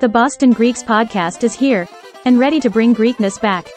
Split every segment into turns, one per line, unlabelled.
The Boston Greeks podcast is here and ready to bring Greekness back.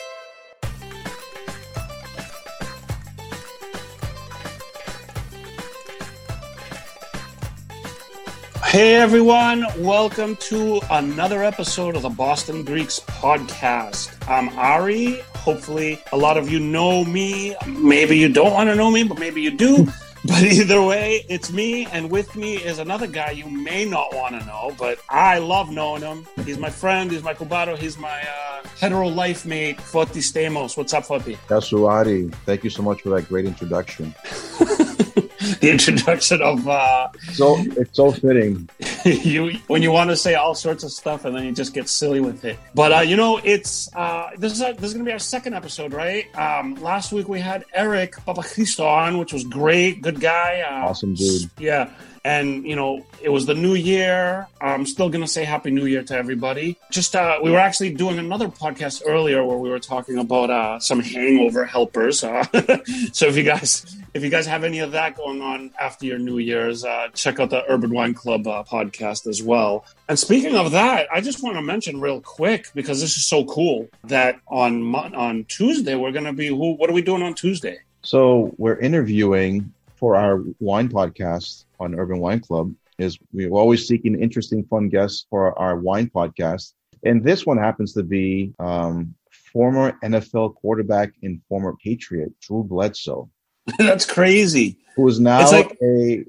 Hey everyone, welcome to another episode of the Boston Greeks podcast. I'm Ari. Hopefully, a lot of you know me. Maybe you don't want to know me, but maybe you do. But either way, it's me, and with me is another guy you may not want to know, but I love knowing him. He's my friend, he's my cubado, he's my uh, hetero life mate, Foti Stamos. What's up, Foti?
Yasuari, thank you so much for that great introduction.
the introduction of uh,
so it's so fitting.
you when you want to say all sorts of stuff and then you just get silly with it. But uh, you know, it's uh, this is a, this is gonna be our second episode, right? Um, last week we had Eric Papachristo on, which was great, good guy, uh,
awesome dude.
Yeah, and you know it was the new year. I'm still gonna say happy new year to everybody. Just uh we were actually doing another podcast earlier where we were talking about uh some hangover helpers uh, so if you guys if you guys have any of that going on after your new year's uh check out the urban wine club uh, podcast as well. And speaking of that i just want to mention real quick because this is so cool that on on tuesday we're gonna be who what are we doing on tuesday?
So we're interviewing for our wine podcast on Urban Wine Club is we're always seeking interesting, fun guests for our wine podcast. And this one happens to be um, former NFL quarterback and former Patriot, Drew Bledsoe.
That's crazy.
Who is now like- a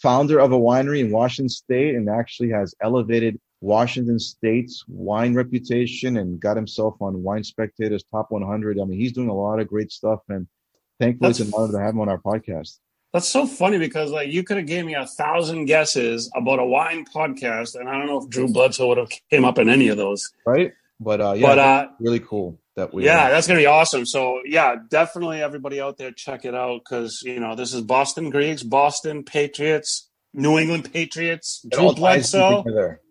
founder of a winery in Washington State and actually has elevated Washington State's wine reputation and got himself on Wine Spectator's top 100. I mean, he's doing a lot of great stuff, and thankfully, That's it's an honor to have him on our podcast.
That's so funny because like you could have gave me a thousand guesses about a wine podcast, and I don't know if Drew Bledsoe would have came up in any of those.
Right, but uh, yeah, but uh, really cool that we.
Yeah, that's gonna be awesome. So yeah, definitely everybody out there check it out because you know this is Boston Greeks, Boston Patriots, New England Patriots, Drew Bledsoe.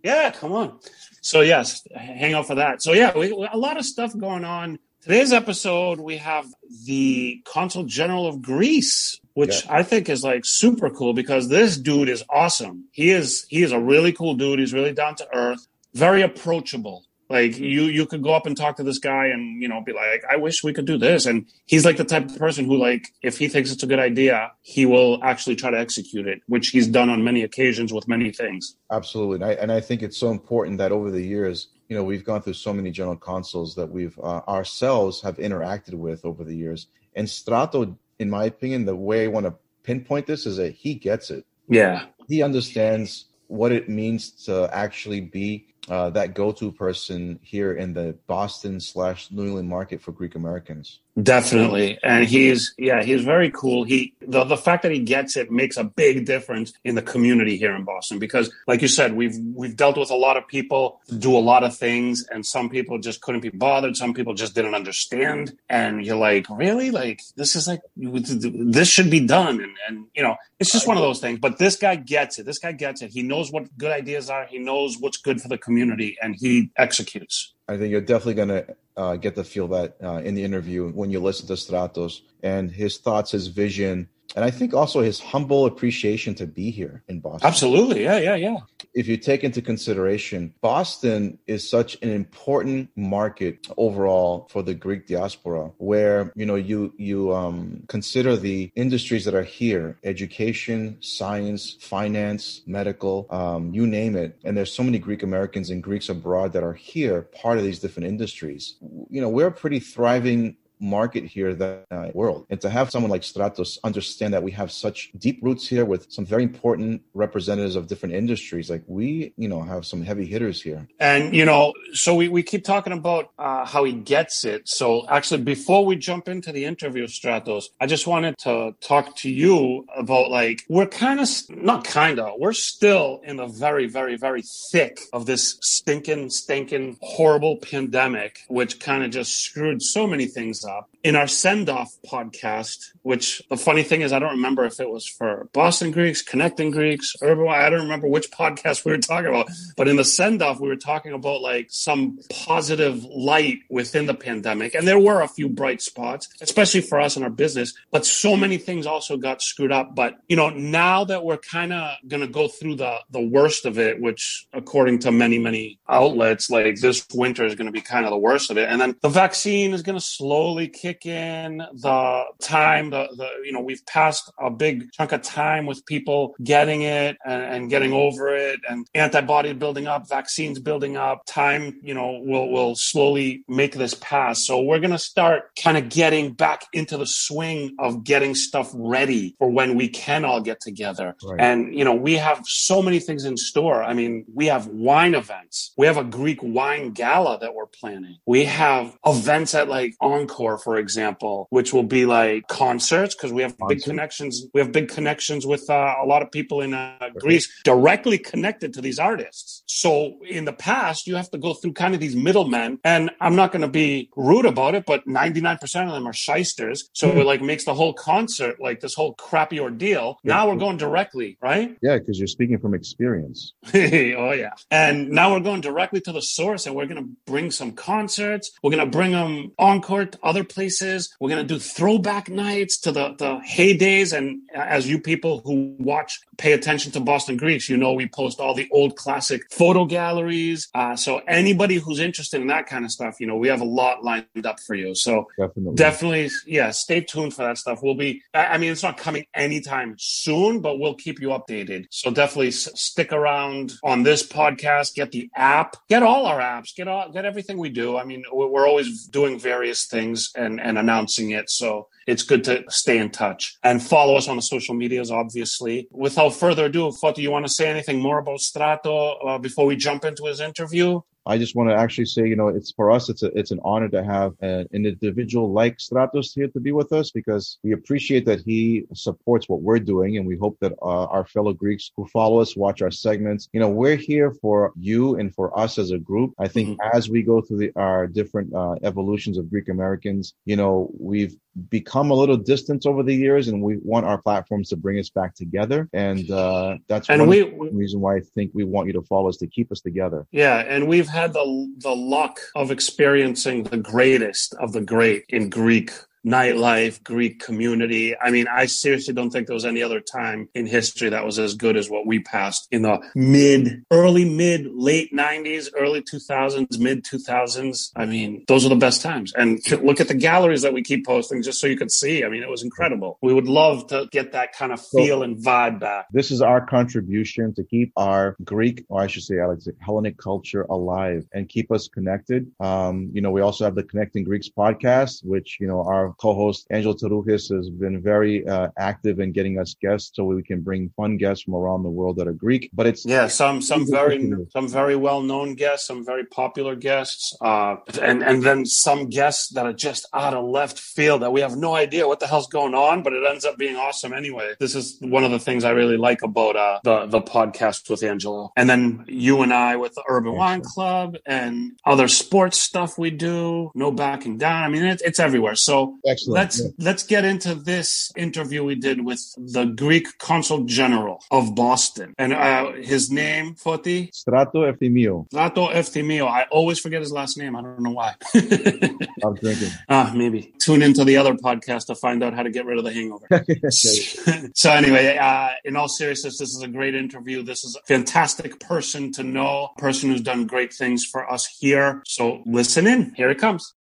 Yeah, come on. So yes, hang out for that. So yeah, we, a lot of stuff going on. Today's episode, we have the Consul General of Greece, which yeah. I think is like super cool because this dude is awesome. He is he is a really cool dude. He's really down to earth, very approachable. Like you you could go up and talk to this guy and you know be like, I wish we could do this. And he's like the type of person who like if he thinks it's a good idea, he will actually try to execute it, which he's done on many occasions with many things.
Absolutely, and I, and I think it's so important that over the years you know we've gone through so many general consuls that we've uh, ourselves have interacted with over the years and strato in my opinion, the way I want to pinpoint this is that he gets it.
Yeah.
He understands what it means to actually be uh, that go-to person here in the Boston slash New England market for Greek Americans.
Definitely, and he's yeah he's very cool. He the the fact that he gets it makes a big difference in the community here in Boston because, like you said, we've we've dealt with a lot of people do a lot of things, and some people just couldn't be bothered. Some people just didn't understand, and you're like, really, like this is like this should be done, and and you know it's just one of those things. But this guy gets it. This guy gets it. He knows what good ideas are. He knows what's good for the community, and he executes.
I think you're definitely going to uh, get to feel that uh, in the interview when you listen to Stratos and his thoughts, his vision, and I think also his humble appreciation to be here in Boston.
Absolutely, yeah, yeah, yeah.
If you take into consideration, Boston is such an important market overall for the Greek diaspora, where you know you you um, consider the industries that are here: education, science, finance, medical, um, you name it. And there's so many Greek Americans and Greeks abroad that are here, part of these different industries. You know, we're a pretty thriving market here that uh, world. And to have someone like stratos understand that we have such deep roots here with some very important representatives of different industries like we you know have some heavy hitters here.
And you know so we, we keep talking about uh, how he gets it. So actually before we jump into the interview stratos i just wanted to talk to you about like we're kind of not kind of we're still in the very very very thick of this stinking stinking horrible pandemic which kind of just screwed so many things up in our send off podcast, which the funny thing is, I don't remember if it was for Boston Greeks, Connecting Greeks, Urban. I don't remember which podcast we were talking about, but in the send off, we were talking about like some positive light within the pandemic. And there were a few bright spots, especially for us in our business, but so many things also got screwed up. But, you know, now that we're kind of going to go through the, the worst of it, which according to many, many outlets, like this winter is going to be kind of the worst of it. And then the vaccine is going to slowly kick in the time, the, the, you know, we've passed a big chunk of time with people getting it and, and getting over it and antibody building up, vaccines building up. Time, you know, will, will slowly make this pass. So we're going to start kind of getting back into the swing of getting stuff ready for when we can all get together. Right. And, you know, we have so many things in store. I mean, we have wine events. We have a Greek wine gala that we're planning. We have events at like Encore, for example, which will be like concerts because we have Concert? big connections. We have big connections with uh, a lot of people in uh, Greece directly connected to these artists. So in the past, you have to go through kind of these middlemen. And I'm not going to be rude about it, but 99% of them are shysters. So mm-hmm. it like makes the whole concert like this whole crappy ordeal. Yeah. Now we're going directly, right?
Yeah, because you're speaking from experience.
oh, yeah. And now we're going directly to the source and we're going to bring some concerts. We're going to bring them encore to other places. We're going to do throwback nights to the, the heydays. And as you people who watch, pay attention to Boston Greeks, you know, we post all the old classic photo galleries. Uh, so anybody who's interested in that kind of stuff, you know, we have a lot lined up for you. So definitely, definitely yeah, stay tuned for that stuff. We'll be, I mean, it's not coming anytime soon, but we'll keep you updated. So definitely s- stick around on this podcast, get the app, get all our apps, get all, get everything we do. I mean, we're always doing various things and, and announcing it. So it's good to stay in touch and follow us on the social medias, obviously. Without further ado, Foti, you want to say anything more about Strato uh, before we jump into his interview?
I just want to actually say, you know, it's for us, it's a, it's an honor to have an individual like Stratos here to be with us because we appreciate that he supports what we're doing. And we hope that uh, our fellow Greeks who follow us, watch our segments, you know, we're here for you and for us as a group. I think mm-hmm. as we go through the, our different uh, evolutions of Greek Americans, you know, we've become a little distant over the years and we want our platforms to bring us back together. And uh, that's and one we, reason why i think we want you to follow us to keep us together.
Yeah and we've had the the luck of experiencing the greatest of the great in greek nightlife, Greek community. I mean, I seriously don't think there was any other time in history that was as good as what we passed in the mid, early, mid, late 90s, early 2000s, mid 2000s. I mean, those are the best times. And look at the galleries that we keep posting just so you can see. I mean, it was incredible. We would love to get that kind of feel and vibe back.
This is our contribution to keep our Greek, or I should say, Alex, Hellenic culture alive and keep us connected. Um, you know, we also have the Connecting Greeks podcast, which, you know, our co-host Angela Taroukis has been very uh, active in getting us guests so we can bring fun guests from around the world that are Greek. But it's
yeah, some some very some very well known guests, some very popular guests, uh, and and then some guests that are just out of left field that we have no idea what the hell's going on, but it ends up being awesome anyway. This is one of the things I really like about uh, the the podcast with Angelo, and then you and I with the Urban Wine Club and other sports stuff we do. No backing down. I mean, it, it's everywhere. So Excellent. Let's yeah. let's get into this interview we did with the Greek Consul General of Boston, and uh, his name Foti
Strato Efthymiou.
Strato Efthymiou. I always forget his last name. I don't know why.
I'm drinking.
Ah, maybe tune into the other podcast to find out how to get rid of the hangover. so anyway, uh, in all seriousness, this is a great interview. This is a fantastic person to know, person who's done great things for us here. So listen in. Here it comes.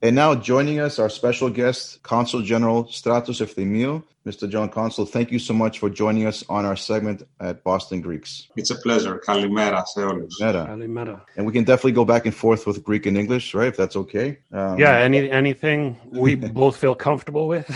And now joining us, our special guest, Consul General Stratos Efthymiou, Mr. John Consul, thank you so much for joining us on our segment at Boston Greeks.
It's a pleasure. Kalimera se
Kalimera. And we can definitely go back and forth with Greek and English, right? If that's okay.
Um, yeah, any anything we both feel comfortable with.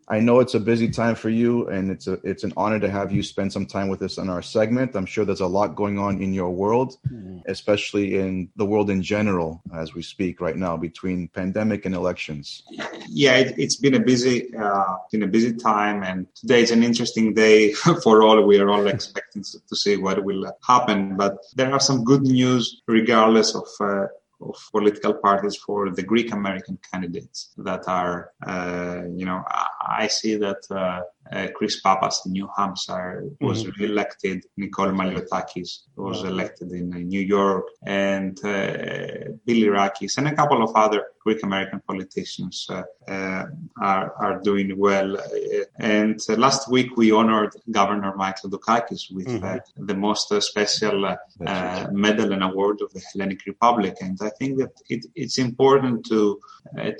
I know it's a busy time for you, and it's a it's an honor to have you spend some time with us on our segment. I'm sure there's a lot going on in your world, mm-hmm. especially in the world in general as we speak right now between pandemic and elections.
Yeah, it, has been a busy uh, been a busy time time. And today is an interesting day for all. We are all expecting to see what will happen. But there are some good news regardless of uh, of political parties for the Greek American candidates that are, uh, you know, I see that uh, uh, Chris Pappas in New Hampshire was mm-hmm. re-elected. Nicole Malliotakis was elected in uh, New York, and uh, Bilirakis and a couple of other Greek American politicians uh, uh, are are doing well. And last week we honored Governor Michael Dukakis with mm-hmm. the most special medal and award of the Hellenic Republic, and I think that it, it's important to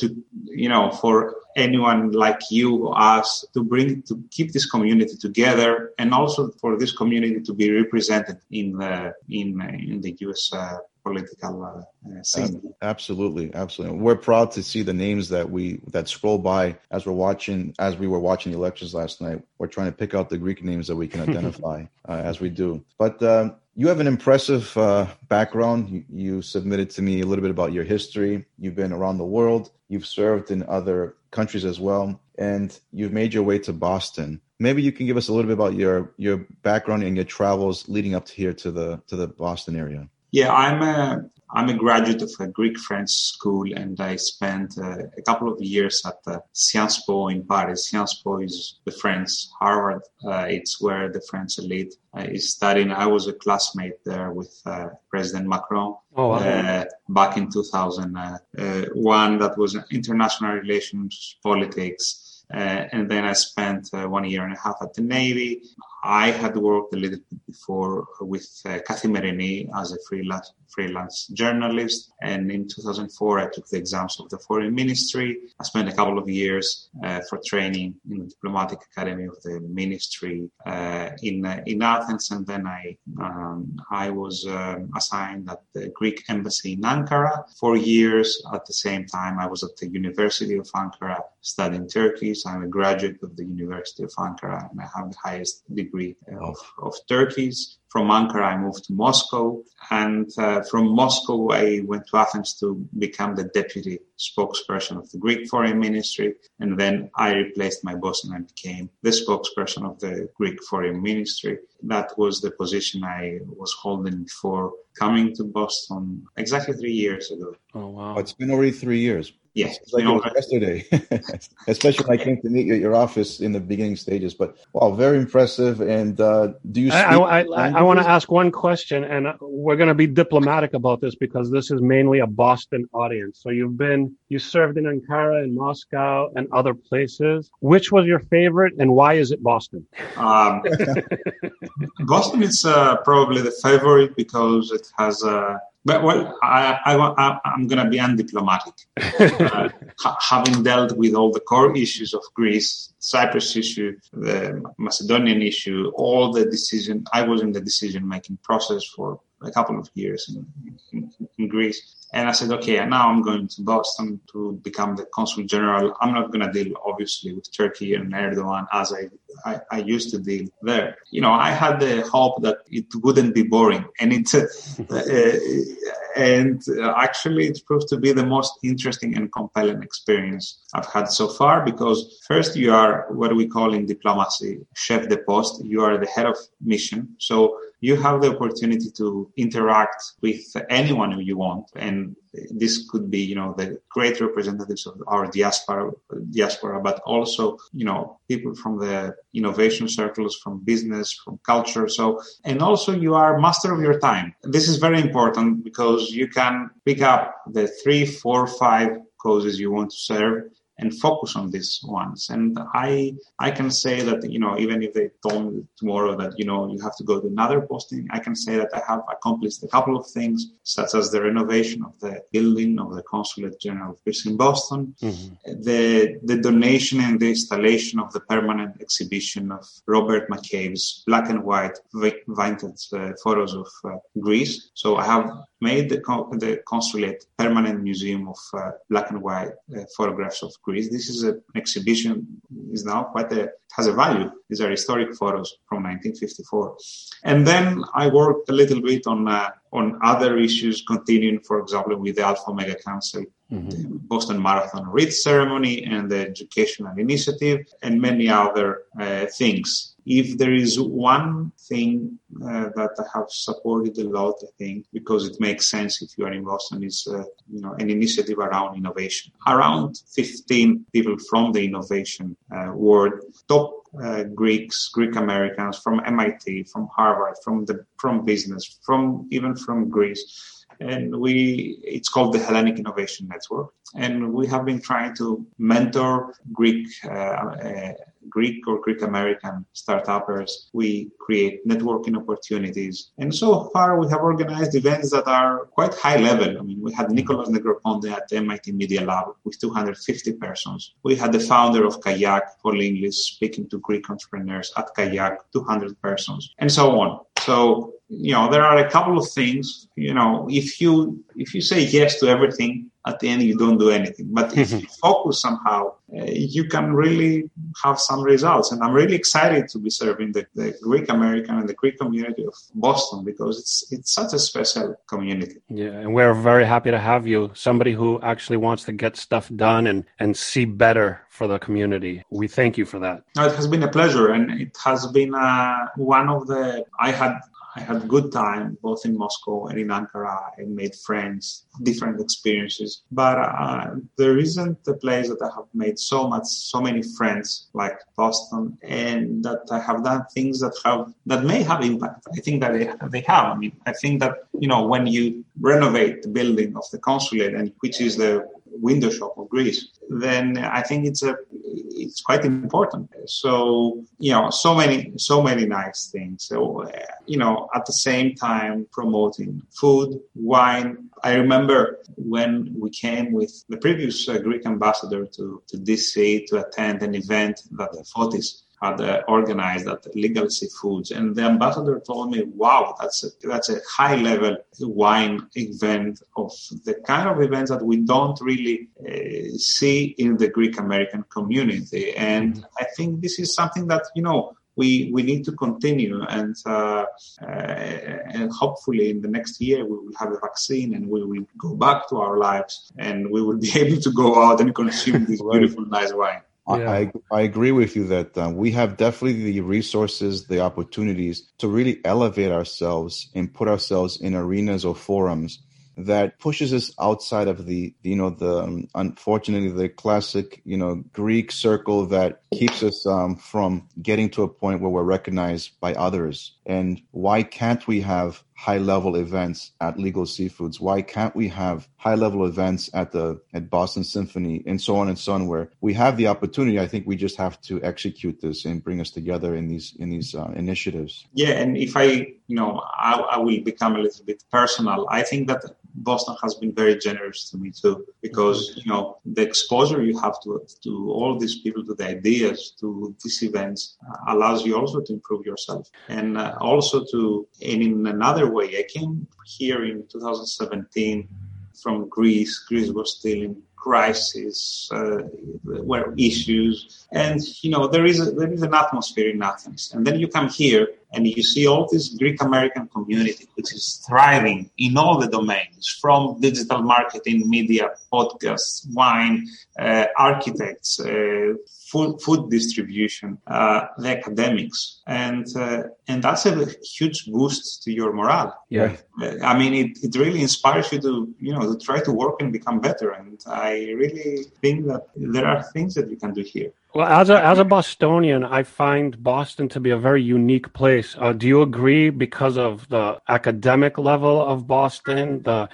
to you know for anyone like you us to bring to keep this community together and also for this community to be represented in the in in the US uh, political uh, scene.
Absolutely, absolutely. We're proud to see the names that we that scroll by as we're watching as we were watching the elections last night. We're trying to pick out the Greek names that we can identify uh, as we do. But um, you have an impressive uh, background. You, you, submitted to me a little bit about your history. You've been around the world. You've served in other countries as well, and you've made your way to Boston. Maybe you can give us a little bit about your your background and your travels leading up to here to the to the Boston area.
Yeah, I'm a I'm a graduate of a Greek French school, and I spent uh, a couple of years at the Sciences Po in Paris. Sciences Po is the French Harvard. Uh, it's where the French elite uh, is studying. I was a classmate there with uh, President Macron oh, wow. Uh, back in 2001. Uh, that was international relations, politics. Uh, and then I spent uh, one year and a half at the Navy. I had worked a little bit before with uh, Kathimerini as a freelance, freelance journalist. And in 2004, I took the exams of the foreign ministry. I spent a couple of years uh, for training in the diplomatic academy of the ministry uh, in, uh, in Athens. And then I, um, I was um, assigned at the Greek embassy in Ankara for years. At the same time, I was at the University of Ankara studying Turkish. I'm a graduate of the University of Ankara and I have the highest degree of, of Turkey's. From Ankara, I moved to Moscow. And uh, from Moscow, I went to Athens to become the deputy spokesperson of the Greek Foreign Ministry. And then I replaced my boss and I became the spokesperson of the Greek Foreign Ministry. That was the position I was holding before coming to Boston exactly three years ago.
Oh, wow. It's been already three years.
Yes,
like you know, yesterday, especially when I came to meet you at your office in the beginning stages. But wow, very impressive. And uh, do you?
I, I, I, I want to ask one question, and we're going to be diplomatic about this because this is mainly a Boston audience. So you've been, you served in Ankara and Moscow and other places. Which was your favorite, and why is it Boston? Um,
Boston is uh, probably the favorite because it has a uh, but well, I, I, I'm going to be undiplomatic. uh, having dealt with all the core issues of Greece, Cyprus issue, the Macedonian issue, all the decision, I was in the decision making process for a couple of years in, in, in Greece. And I said, okay, now I'm going to Boston to become the consul general. I'm not going to deal, obviously, with Turkey and Erdogan as I, I, I, used to deal there. You know, I had the hope that it wouldn't be boring. And it, uh, and actually, it proved to be the most interesting and compelling experience I've had so far because first, you are what we call in diplomacy, chef de poste. You are the head of mission. So you have the opportunity to interact with anyone you want. And this could be, you know, the great representatives of our diaspora, diaspora, but also, you know, people from the innovation circles, from business, from culture. So, and also you are master of your time. This is very important because you can pick up the three, four, five causes you want to serve and focus on these ones. And I I can say that you know even if they told me tomorrow that you know you have to go to another posting, I can say that I have accomplished a couple of things such as the renovation of the building of the Consulate General of Greece in Boston, mm-hmm. the the donation and the installation of the permanent exhibition of Robert McCabe's black and white vintage uh, photos of uh, Greece. So I have made the, the consulate permanent museum of uh, black and white uh, photographs of Greece. This is a, an exhibition is now quite a has a value. These are historic photos from 1954. And then I worked a little bit on uh, on other issues, continuing, for example, with the Alpha Omega Council, mm-hmm. the Boston Marathon wreath ceremony, and the educational initiative, and many other uh, things if there is one thing uh, that I have supported a lot, I think, because it makes sense if you are in Boston, is uh, you know an initiative around innovation. Around 15 people from the innovation uh, world, top uh, Greeks, Greek Americans from MIT, from Harvard, from the from business, from even from Greece and we it's called the Hellenic Innovation Network, and we have been trying to mentor Greek uh, uh, Greek or Greek American startups. We create networking opportunities. And so far, we have organized events that are quite high level. I mean, we had Nicholas Negroponte at the MIT Media Lab with 250 persons. We had the founder of Kayak, Paul English, speaking to Greek entrepreneurs at Kayak, 200 persons, and so on. So, you know, there are a couple of things, you know, if you if you say yes to everything, at the end you don't do anything. But if you focus somehow, uh, you can really have some results. And I'm really excited to be serving the, the, Greek American and the Greek community of Boston because it's it's such a special community.
Yeah, and we're very happy to have you, somebody who actually wants to get stuff done and and see better for the community. We thank you for that.
No, it has been a pleasure, and it has been uh, one of the I had I had good time both in Moscow and in Ankara. I made friends, different experiences. But uh, there isn't a place that I have made so much, so many friends like Boston, and that I have done things that have that may have impact. I think that they, they have. I mean, I think that you know when you renovate the building of the consulate, and which is the window shop of Greece, then I think it's a it's quite important. So you know, so many so many nice things. So you know, at the same time promoting food, wine. I remember when we came with the previous uh, Greek ambassador to to DC to attend an event that the Fotis had uh, organized at Legal Seafoods. and the ambassador told me, "Wow, that's a, that's a high level wine event of the kind of events that we don't really uh, see in the Greek American community." And. I think this is something that you know we we need to continue and uh, uh, and hopefully in the next year we will have a vaccine and we will go back to our lives and we will be able to go out and consume this beautiful nice wine
yeah. I, I agree with you that uh, we have definitely the resources, the opportunities to really elevate ourselves and put ourselves in arenas or forums that pushes us outside of the you know the um, unfortunately the classic you know greek circle that keeps us um, from getting to a point where we're recognized by others and why can't we have high level events at legal seafoods? Why can't we have high level events at the at boston symphony and so on and so on where we have the opportunity? I think we just have to execute this and bring us together in these in these uh, initiatives.
Yeah and if i you know I, I will become a little bit personal. I think that Boston has been very generous to me too, because you know the exposure you have to to all these people, to the ideas, to these events, uh, allows you also to improve yourself, and uh, also to. And in another way, I came here in 2017 from Greece. Greece was still in crisis, uh, were issues, and you know there is a, there is an atmosphere in Athens, and then you come here and you see all this Greek American community which is thriving in all the domains, from digital marketing, media, podcasts, wine, uh, architects, uh, food, food distribution, uh, the academics, and uh, and that's a huge boost to your morale.
Yeah,
I mean, it, it really inspires you to you know to try to work and become better. And I really think that there are things that you can do here.
Well, as a as a Bostonian, I find Boston to be a very unique place. Uh, do you agree because of the academic level of Boston, the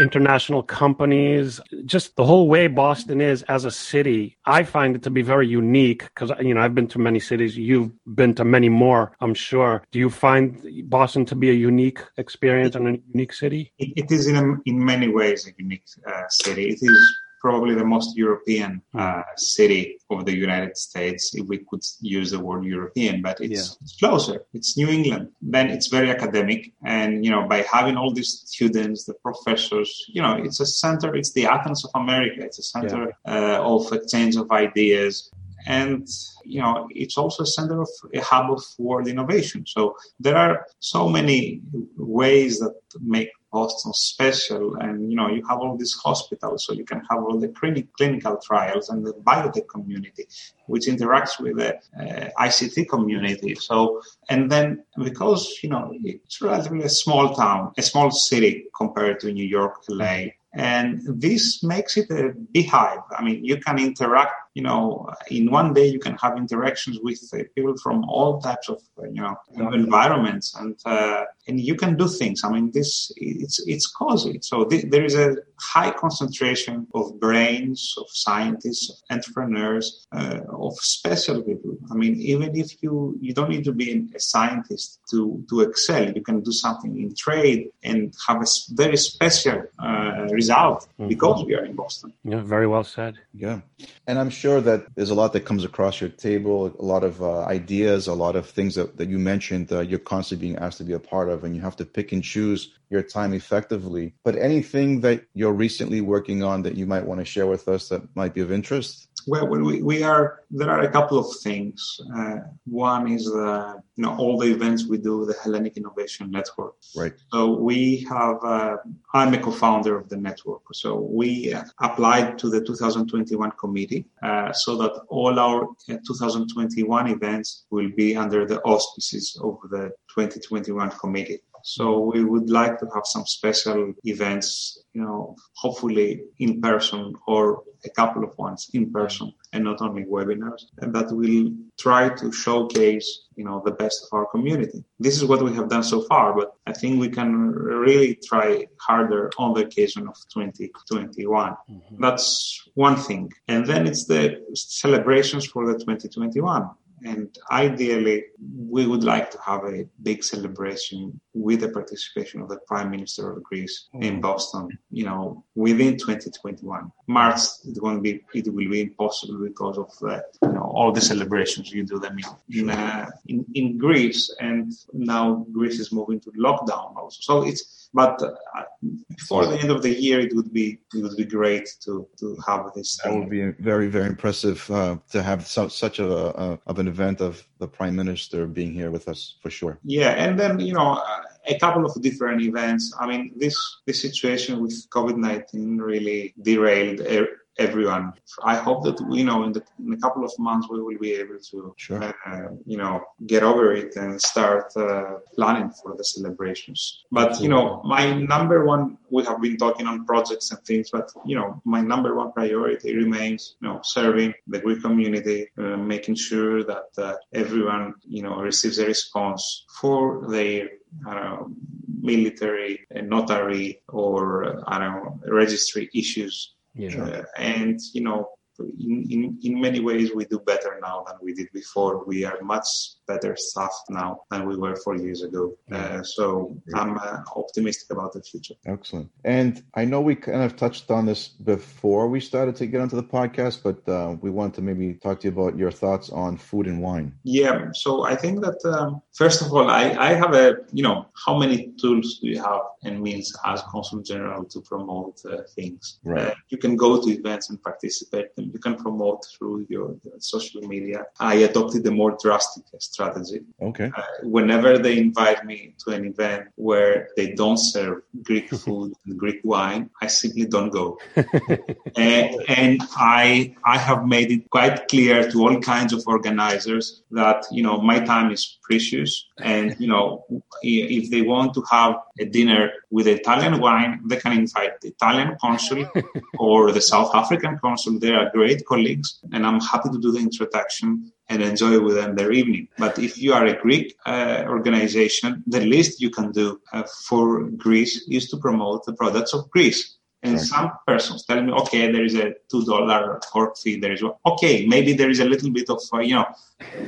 international companies, just the whole way Boston is as a city? I find it to be very unique because you know I've been to many cities. You've been to many more, I'm sure. Do you find Boston to be a unique experience and a unique city?
it, it is in a, in many ways a unique uh, city. It is probably the most European uh, city of the United States, if we could use the word European, but it's, yeah. it's, closer. It's New England. Then it's very academic. And, you know, by having all these students, the professors, you know, it's a center, it's the Athens of America. It's a center yeah. uh, of exchange of ideas. And, you know, it's also a center of a hub of world innovation. So there are so many ways that make Boston special. And, you know, you have all these hospitals, so you can have all the clinic, clinical trials and the biotech community, which interacts with the uh, ICT community. So, and then because, you know, it's relatively a small town, a small city compared to New York, LA, and this makes it a beehive. I mean, you can interact you know, in one day you can have interactions with people from all types of, you know, environments, and uh, and you can do things. I mean, this it's it's cozy. So th- there is a high concentration of brains, of scientists, of entrepreneurs, uh, of special people. I mean, even if you you don't need to be a scientist to to excel, you can do something in trade and have a very special uh, result mm-hmm. because we are in Boston.
Yeah, very well said.
Yeah, and I'm sure sure that there's a lot that comes across your table, a lot of uh, ideas, a lot of things that, that you mentioned uh, you're constantly being asked to be a part of, and you have to pick and choose your time effectively. But anything that you're recently working on that you might want to share with us that might be of interest?
Well, we, we are. There are a couple of things. Uh, one is you know all the events we do, the Hellenic Innovation Network.
Right.
So we have. Uh, I'm a co-founder of the network. So we applied to the 2021 committee, uh, so that all our uh, 2021 events will be under the auspices of the 2021 committee. So we would like to have some special events, you know, hopefully in person or a couple of ones in person and not only webinars and that will try to showcase, you know, the best of our community. This is what we have done so far, but I think we can really try harder on the occasion of 2021. Mm-hmm. That's one thing. And then it's the celebrations for the 2021. And ideally, we would like to have a big celebration with the participation of the Prime Minister of Greece mm. in Boston, you know, within 2021. March, it won't be, it will be impossible because of the, you know, all the celebrations you do them in, uh, in, in Greece. And now Greece is moving to lockdown also. So it's, but uh, before the end of the year, it would be it would be great to to have this.
That would be very very impressive uh, to have so, such a, a, of an event of the prime minister being here with us for sure.
Yeah, and then you know a couple of different events. I mean, this this situation with COVID nineteen really derailed everyone. I hope that you know in, the, in a couple of months we will be able to
sure.
uh, you know get over it and start uh, planning for the celebrations. But you know my number one we have been talking on projects and things, but you know my number one priority remains you know serving the Greek community, uh, making sure that uh, everyone you know receives a response for their military, notary, or I don't know registry issues
yeah.
And you know, in, in, in many ways, we do better now than we did before. We are much better staffed now than we were four years ago. Uh, so I'm uh, optimistic about the future.
Excellent. And I know we kind of touched on this before we started to get onto the podcast, but uh, we want to maybe talk to you about your thoughts on food and wine.
Yeah. So I think that um, first of all, I, I have a you know how many tools do you have and means as consul general to promote uh, things.
Right. Uh,
you can go to events and participate, you can promote through your social media. I adopted a more drastic
strategy. Okay. Uh,
whenever they invite me to an event where they don't serve Greek food and Greek wine, I simply don't go. and, and I I have made it quite clear to all kinds of organizers that you know my time is precious, and you know if they want to have a dinner with Italian wine, they can invite the Italian consul or the South African consul. They are great colleagues, and I'm happy to do the introduction and enjoy with them their evening. But if you are a Greek uh, organization, the least you can do uh, for Greece is to promote the products of Greece. And some persons tell me, okay, there is a two dollar cork fee. There is okay, maybe there is a little bit of uh, you know,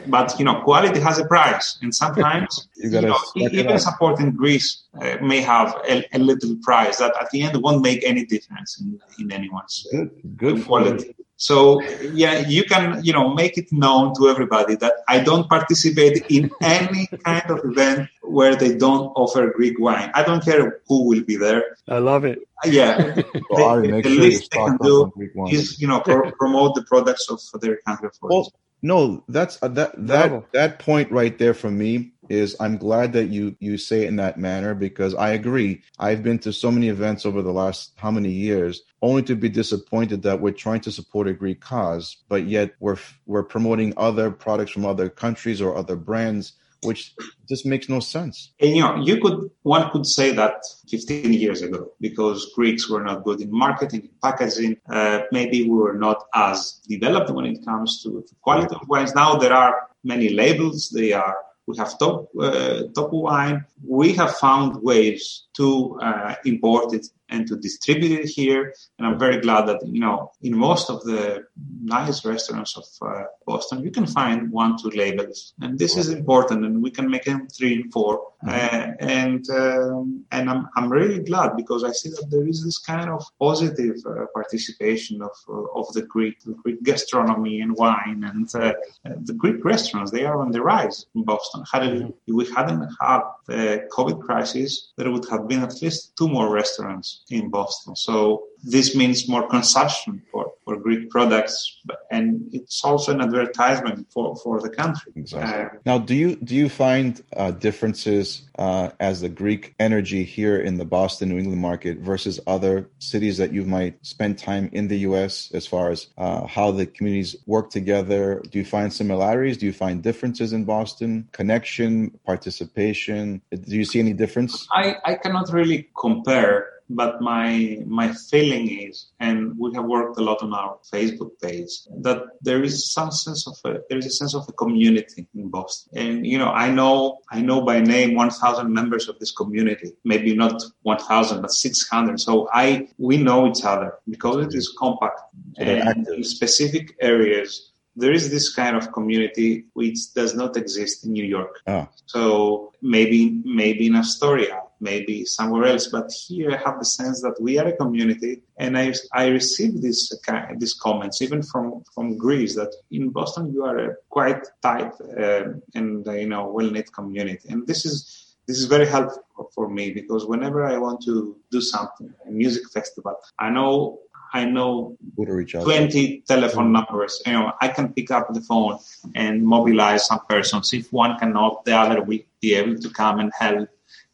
but you know, quality has a price, and sometimes you, you know, even supporting Greece uh, may have a, a, little price that at the end won't make any difference in, in anyone's
good, good
quality. So yeah, you can you know make it known to everybody that I don't participate in any kind of event where they don't offer Greek wine. I don't care who will be there.
I love it.
Yeah, well, the, the sure least they can do is you know pro- promote the products of their country.
Well, no, that's uh, that that that point right there for me is I'm glad that you you say it in that manner because I agree. I've been to so many events over the last how many years only to be disappointed that we're trying to support a Greek cause, but yet we're we're promoting other products from other countries or other brands which just makes no sense.
And you know, you could one could say that 15 years ago because Greeks were not good in marketing, packaging. Uh, maybe we were not as developed when it comes to the quality of wines. Now there are many labels. They are we have top uh, top wine. We have found ways to uh, import it and to distribute it here. And I'm very glad that, you know, in most of the nice restaurants of uh, Boston, you can find one, two labels. And this is important and we can make them three and 4 mm-hmm. uh, and, um, and I'm, I'm really glad because I see that there is this kind of positive uh, participation of, uh, of the Greek, the Greek gastronomy and wine and uh, the Greek restaurants. They are on the rise in Boston. Had it, mm-hmm. if we hadn't had the COVID crisis, there would have been at least two more restaurants in Boston. So this means more consumption for, for Greek products, and it's also an advertisement for, for the country.
Exactly. Uh, now, do you do you find uh, differences uh, as the Greek energy here in the Boston, New England market versus other cities that you might spend time in the U.S. as far as uh, how the communities work together? Do you find similarities? Do you find differences in Boston? Connection, participation? Do you see any difference?
I, I cannot really compare but my my feeling is, and we have worked a lot on our Facebook page, that there is some sense of a, there is a sense of a community in Boston. And you know, I know I know by name 1,000 members of this community, maybe not 1,000, but 600. So I we know each other because it is compact and in specific areas there is this kind of community which does not exist in New York. Oh. So maybe maybe in Astoria, maybe somewhere else. But here I have the sense that we are a community, and I I receive this uh, these comments even from from Greece that in Boston you are a quite tight uh, and you know well knit community, and this is. This is very helpful for me because whenever I want to do something, a music festival, I know I know 20 telephone numbers. You know, I can pick up the phone and mobilize some persons. If one cannot, the other will be able to come and help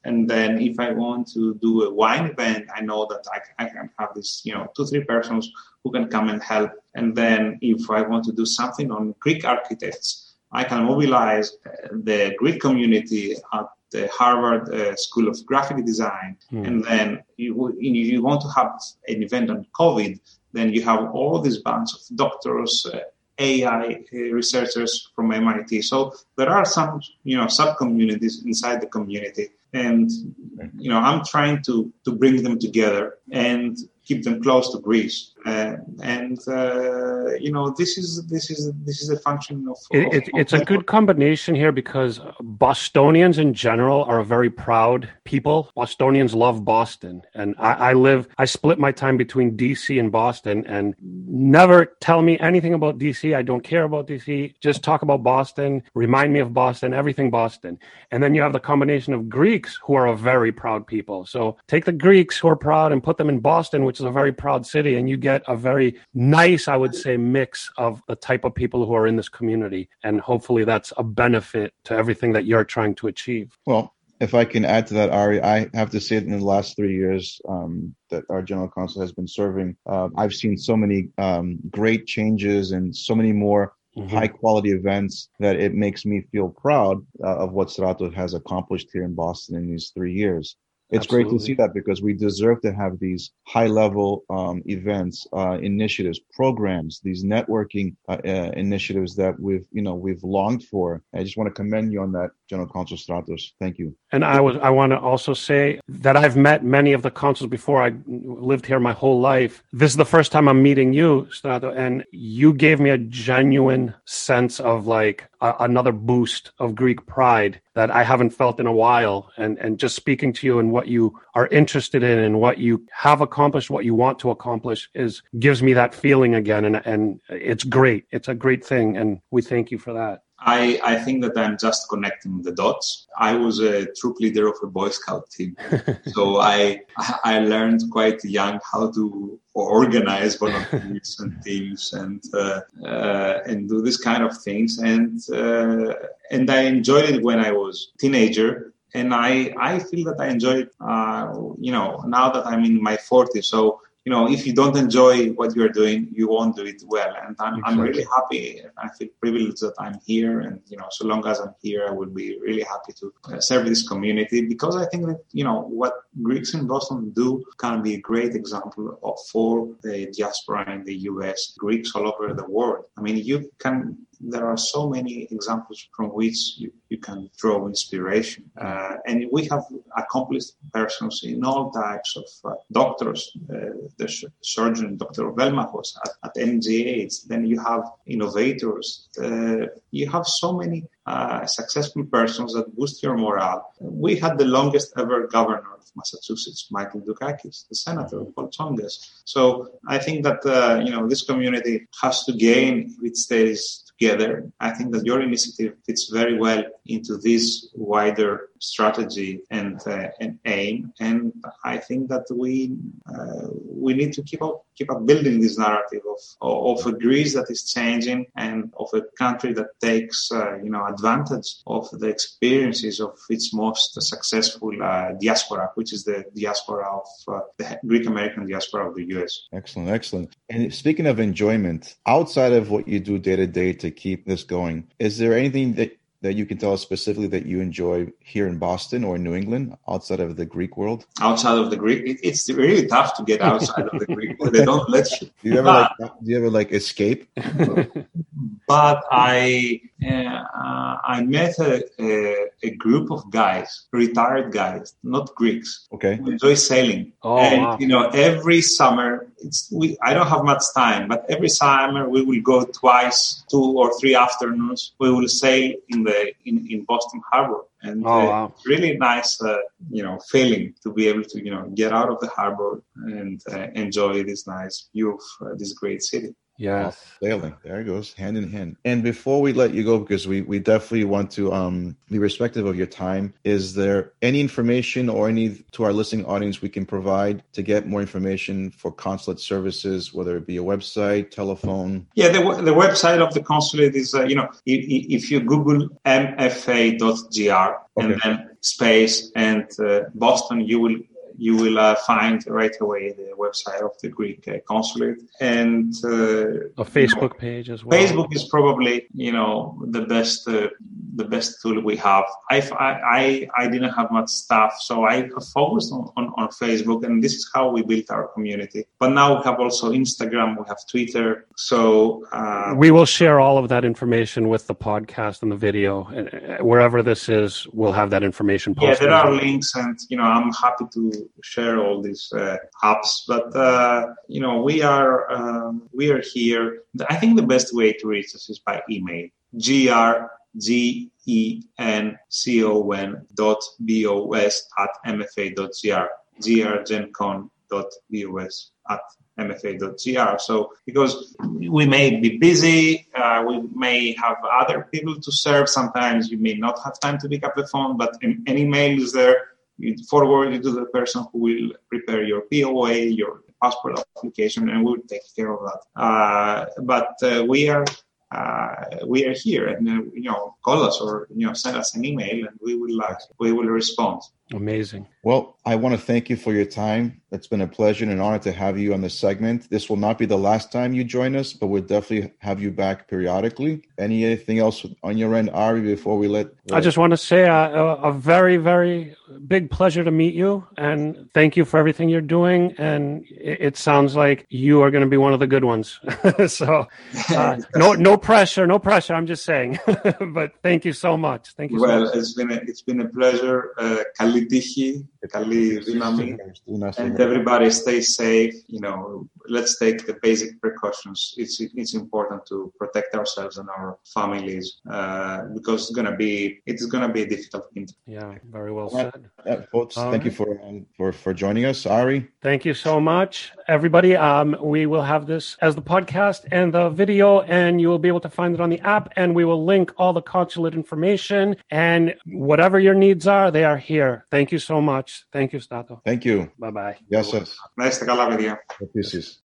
and then if I want to do a wine event, I know that I, I can have this, you know, two, three persons who can come and help. And then if I want to do something on Greek architects, I can mobilize uh, the Greek community at the Harvard uh, School of Graphic Design. Mm. And then you, you want to have an event on COVID, then you have all these bunch of doctors, uh, AI uh, researchers from MIT. So there are some, you know, sub communities inside the community and you know i'm trying to to bring them together. And keep them close to Greece. Uh, and uh, you know, this is this is this is a function of.
It,
of,
it's a good combination here because Bostonians in general are a very proud people. Bostonians love Boston, and I, I live. I split my time between DC and Boston, and never tell me anything about DC. I don't care about DC. Just talk about Boston. Remind me of Boston. Everything Boston. And then you have the combination of Greeks who are a very proud people. So take the Greeks who are proud and put them in Boston, which is a very proud city, and you get a very nice, I would say, mix of the type of people who are in this community. And hopefully that's a benefit to everything that you're trying to achieve.
Well, if I can add to that, Ari, I have to say that in the last three years um, that our general counsel has been serving, uh, I've seen so many um, great changes and so many more Mm-hmm. high quality events that it makes me feel proud uh, of what Strato has accomplished here in Boston in these three years it's Absolutely. great to see that because we deserve to have these high level um, events, uh, initiatives, programs, these networking uh, uh, initiatives that we've you know we've longed for. I just want to commend you on that, General Consul Stratos. Thank you.
And I was I want to also say that I've met many of the consuls before. I lived here my whole life. This is the first time I'm meeting you, Strato, and you gave me a genuine sense of like a, another boost of Greek pride that I haven't felt in a while. And, and just speaking to you and what you are interested in and what you have accomplished, what you want to accomplish is gives me that feeling again. And, and it's great. It's a great thing. And we thank you for that.
I, I think that I'm just connecting the dots. I was a troop leader of a Boy Scout team, so I I learned quite young how to organize volunteers and teams and uh, uh, and do this kind of things. And uh, and I enjoyed it when I was teenager, and I I feel that I enjoy it. Uh, you know, now that I'm in my 40s, so you know, if you don't enjoy what you're doing, you won't do it well. And I'm, exactly. I'm really happy. I feel privileged that I'm here. And, you know, so long as I'm here, I will be really happy to uh, serve this community because I think that, you know, what Greeks in Boston do can be a great example of, for the diaspora in the US, Greeks all over the world. I mean, you can there are so many examples from which you, you can draw inspiration. Uh, and we have accomplished persons in all types of uh, doctors, uh, the surgeon, Dr. Velmahos at, at MGH. Then you have innovators. Uh, you have so many uh, successful persons that boost your morale. We had the longest ever governor of Massachusetts, Michael Dukakis, the senator Paul Tsongas. So I think that uh, you know this community has to gain if it stays together. I think that your initiative fits very well into this wider strategy and, uh, and aim. And I think that we uh, we need to keep up keep up building this narrative of of a Greece that is changing and of a country that takes uh, you know advantage of the experiences of its most successful uh, diaspora, which is the diaspora of uh, the Greek American diaspora of the U.S.
Excellent, excellent. And speaking of enjoyment, outside of what you do day to day to keep this going, is there anything that that you can tell us specifically that you enjoy here in Boston or New England outside of the Greek world?
Outside of the Greek, it, it's really tough to get outside of the Greek world. They don't let you.
Do you ever but, like? Do you ever like escape?
but I uh, I met a, a, a, group of guys, retired guys, not Greeks.
Okay.
Who enjoy sailing.
Oh,
and
wow.
you know, every summer it's we I don't have much time, but every summer we will go twice, two or three afternoons. We will sail in the in, in Boston Harbor and
oh,
uh,
wow.
really nice uh, you know feeling to be able to you know get out of the harbor and uh, enjoy this nice view of uh, this great city
Yes.
Sailing. There it goes, hand in hand. And before we let you go, because we, we definitely want to um, be respectful of your time, is there any information or any to our listening audience we can provide to get more information for consulate services, whether it be a website, telephone?
Yeah, the, the website of the consulate is, uh, you know, if, if you Google mfa.gr and then space and uh, Boston, you will you will uh, find right away the website of the Greek uh, consulate and
uh, a Facebook you know, page as well.
Facebook is probably you know the best uh, the best tool we have. I, I I didn't have much stuff, so I focused on, on, on Facebook, and this is how we built our community. But now we have also Instagram, we have Twitter. So uh,
we will share all of that information with the podcast and the video, and wherever this is, we'll have that information.
Posted. Yeah, there are links, and you know I'm happy to share all these uh, apps. But uh, you know we are um, we are here. I think the best way to reach us is by email. gr G E N C O N dot B O S at MFA dot gr, grgencon dot B O S at mfa.gr. So because we may be busy, uh, we may have other people to serve. Sometimes you may not have time to pick up the phone, but an, an email is there. Forward it to the person who will prepare your POA, your passport application, and we'll take care of that. Uh, but uh, we are uh, we are here and uh, you know call us or you know send us an email and we will uh, we will respond
amazing
well i want to thank you for your time it's been a pleasure and an honor to have you on this segment this will not be the last time you join us but we'll definitely have you back periodically anything else on your end ari before we let
i just want to say a, a very very big pleasure to meet you and thank you for everything you're doing and it, it sounds like you are going to be one of the good ones so uh, no no pressure, no pressure. I'm just saying. but thank you so much. Thank you.
Well,
so much.
it's been a, it's been a pleasure. Uh, καλή τύχη, καλή δύναμη, and everybody stay safe. You know, let's take the basic precautions. It's it's important to protect ourselves and our families uh, because it's gonna be it's gonna be a difficult winter.
Yeah, very well said.
Yeah, folks, All thank right. you for um, for for joining us, Ari.
Thank you so much, everybody. Um, we will have this as the podcast and the video, and you will be able to find it on the app. And we will link all the consulate information and whatever your needs are, they are here. Thank you so much. Thank you, Stato.
Thank you.
Bye bye.
Yes, sir.
Nice to meet you.
This is.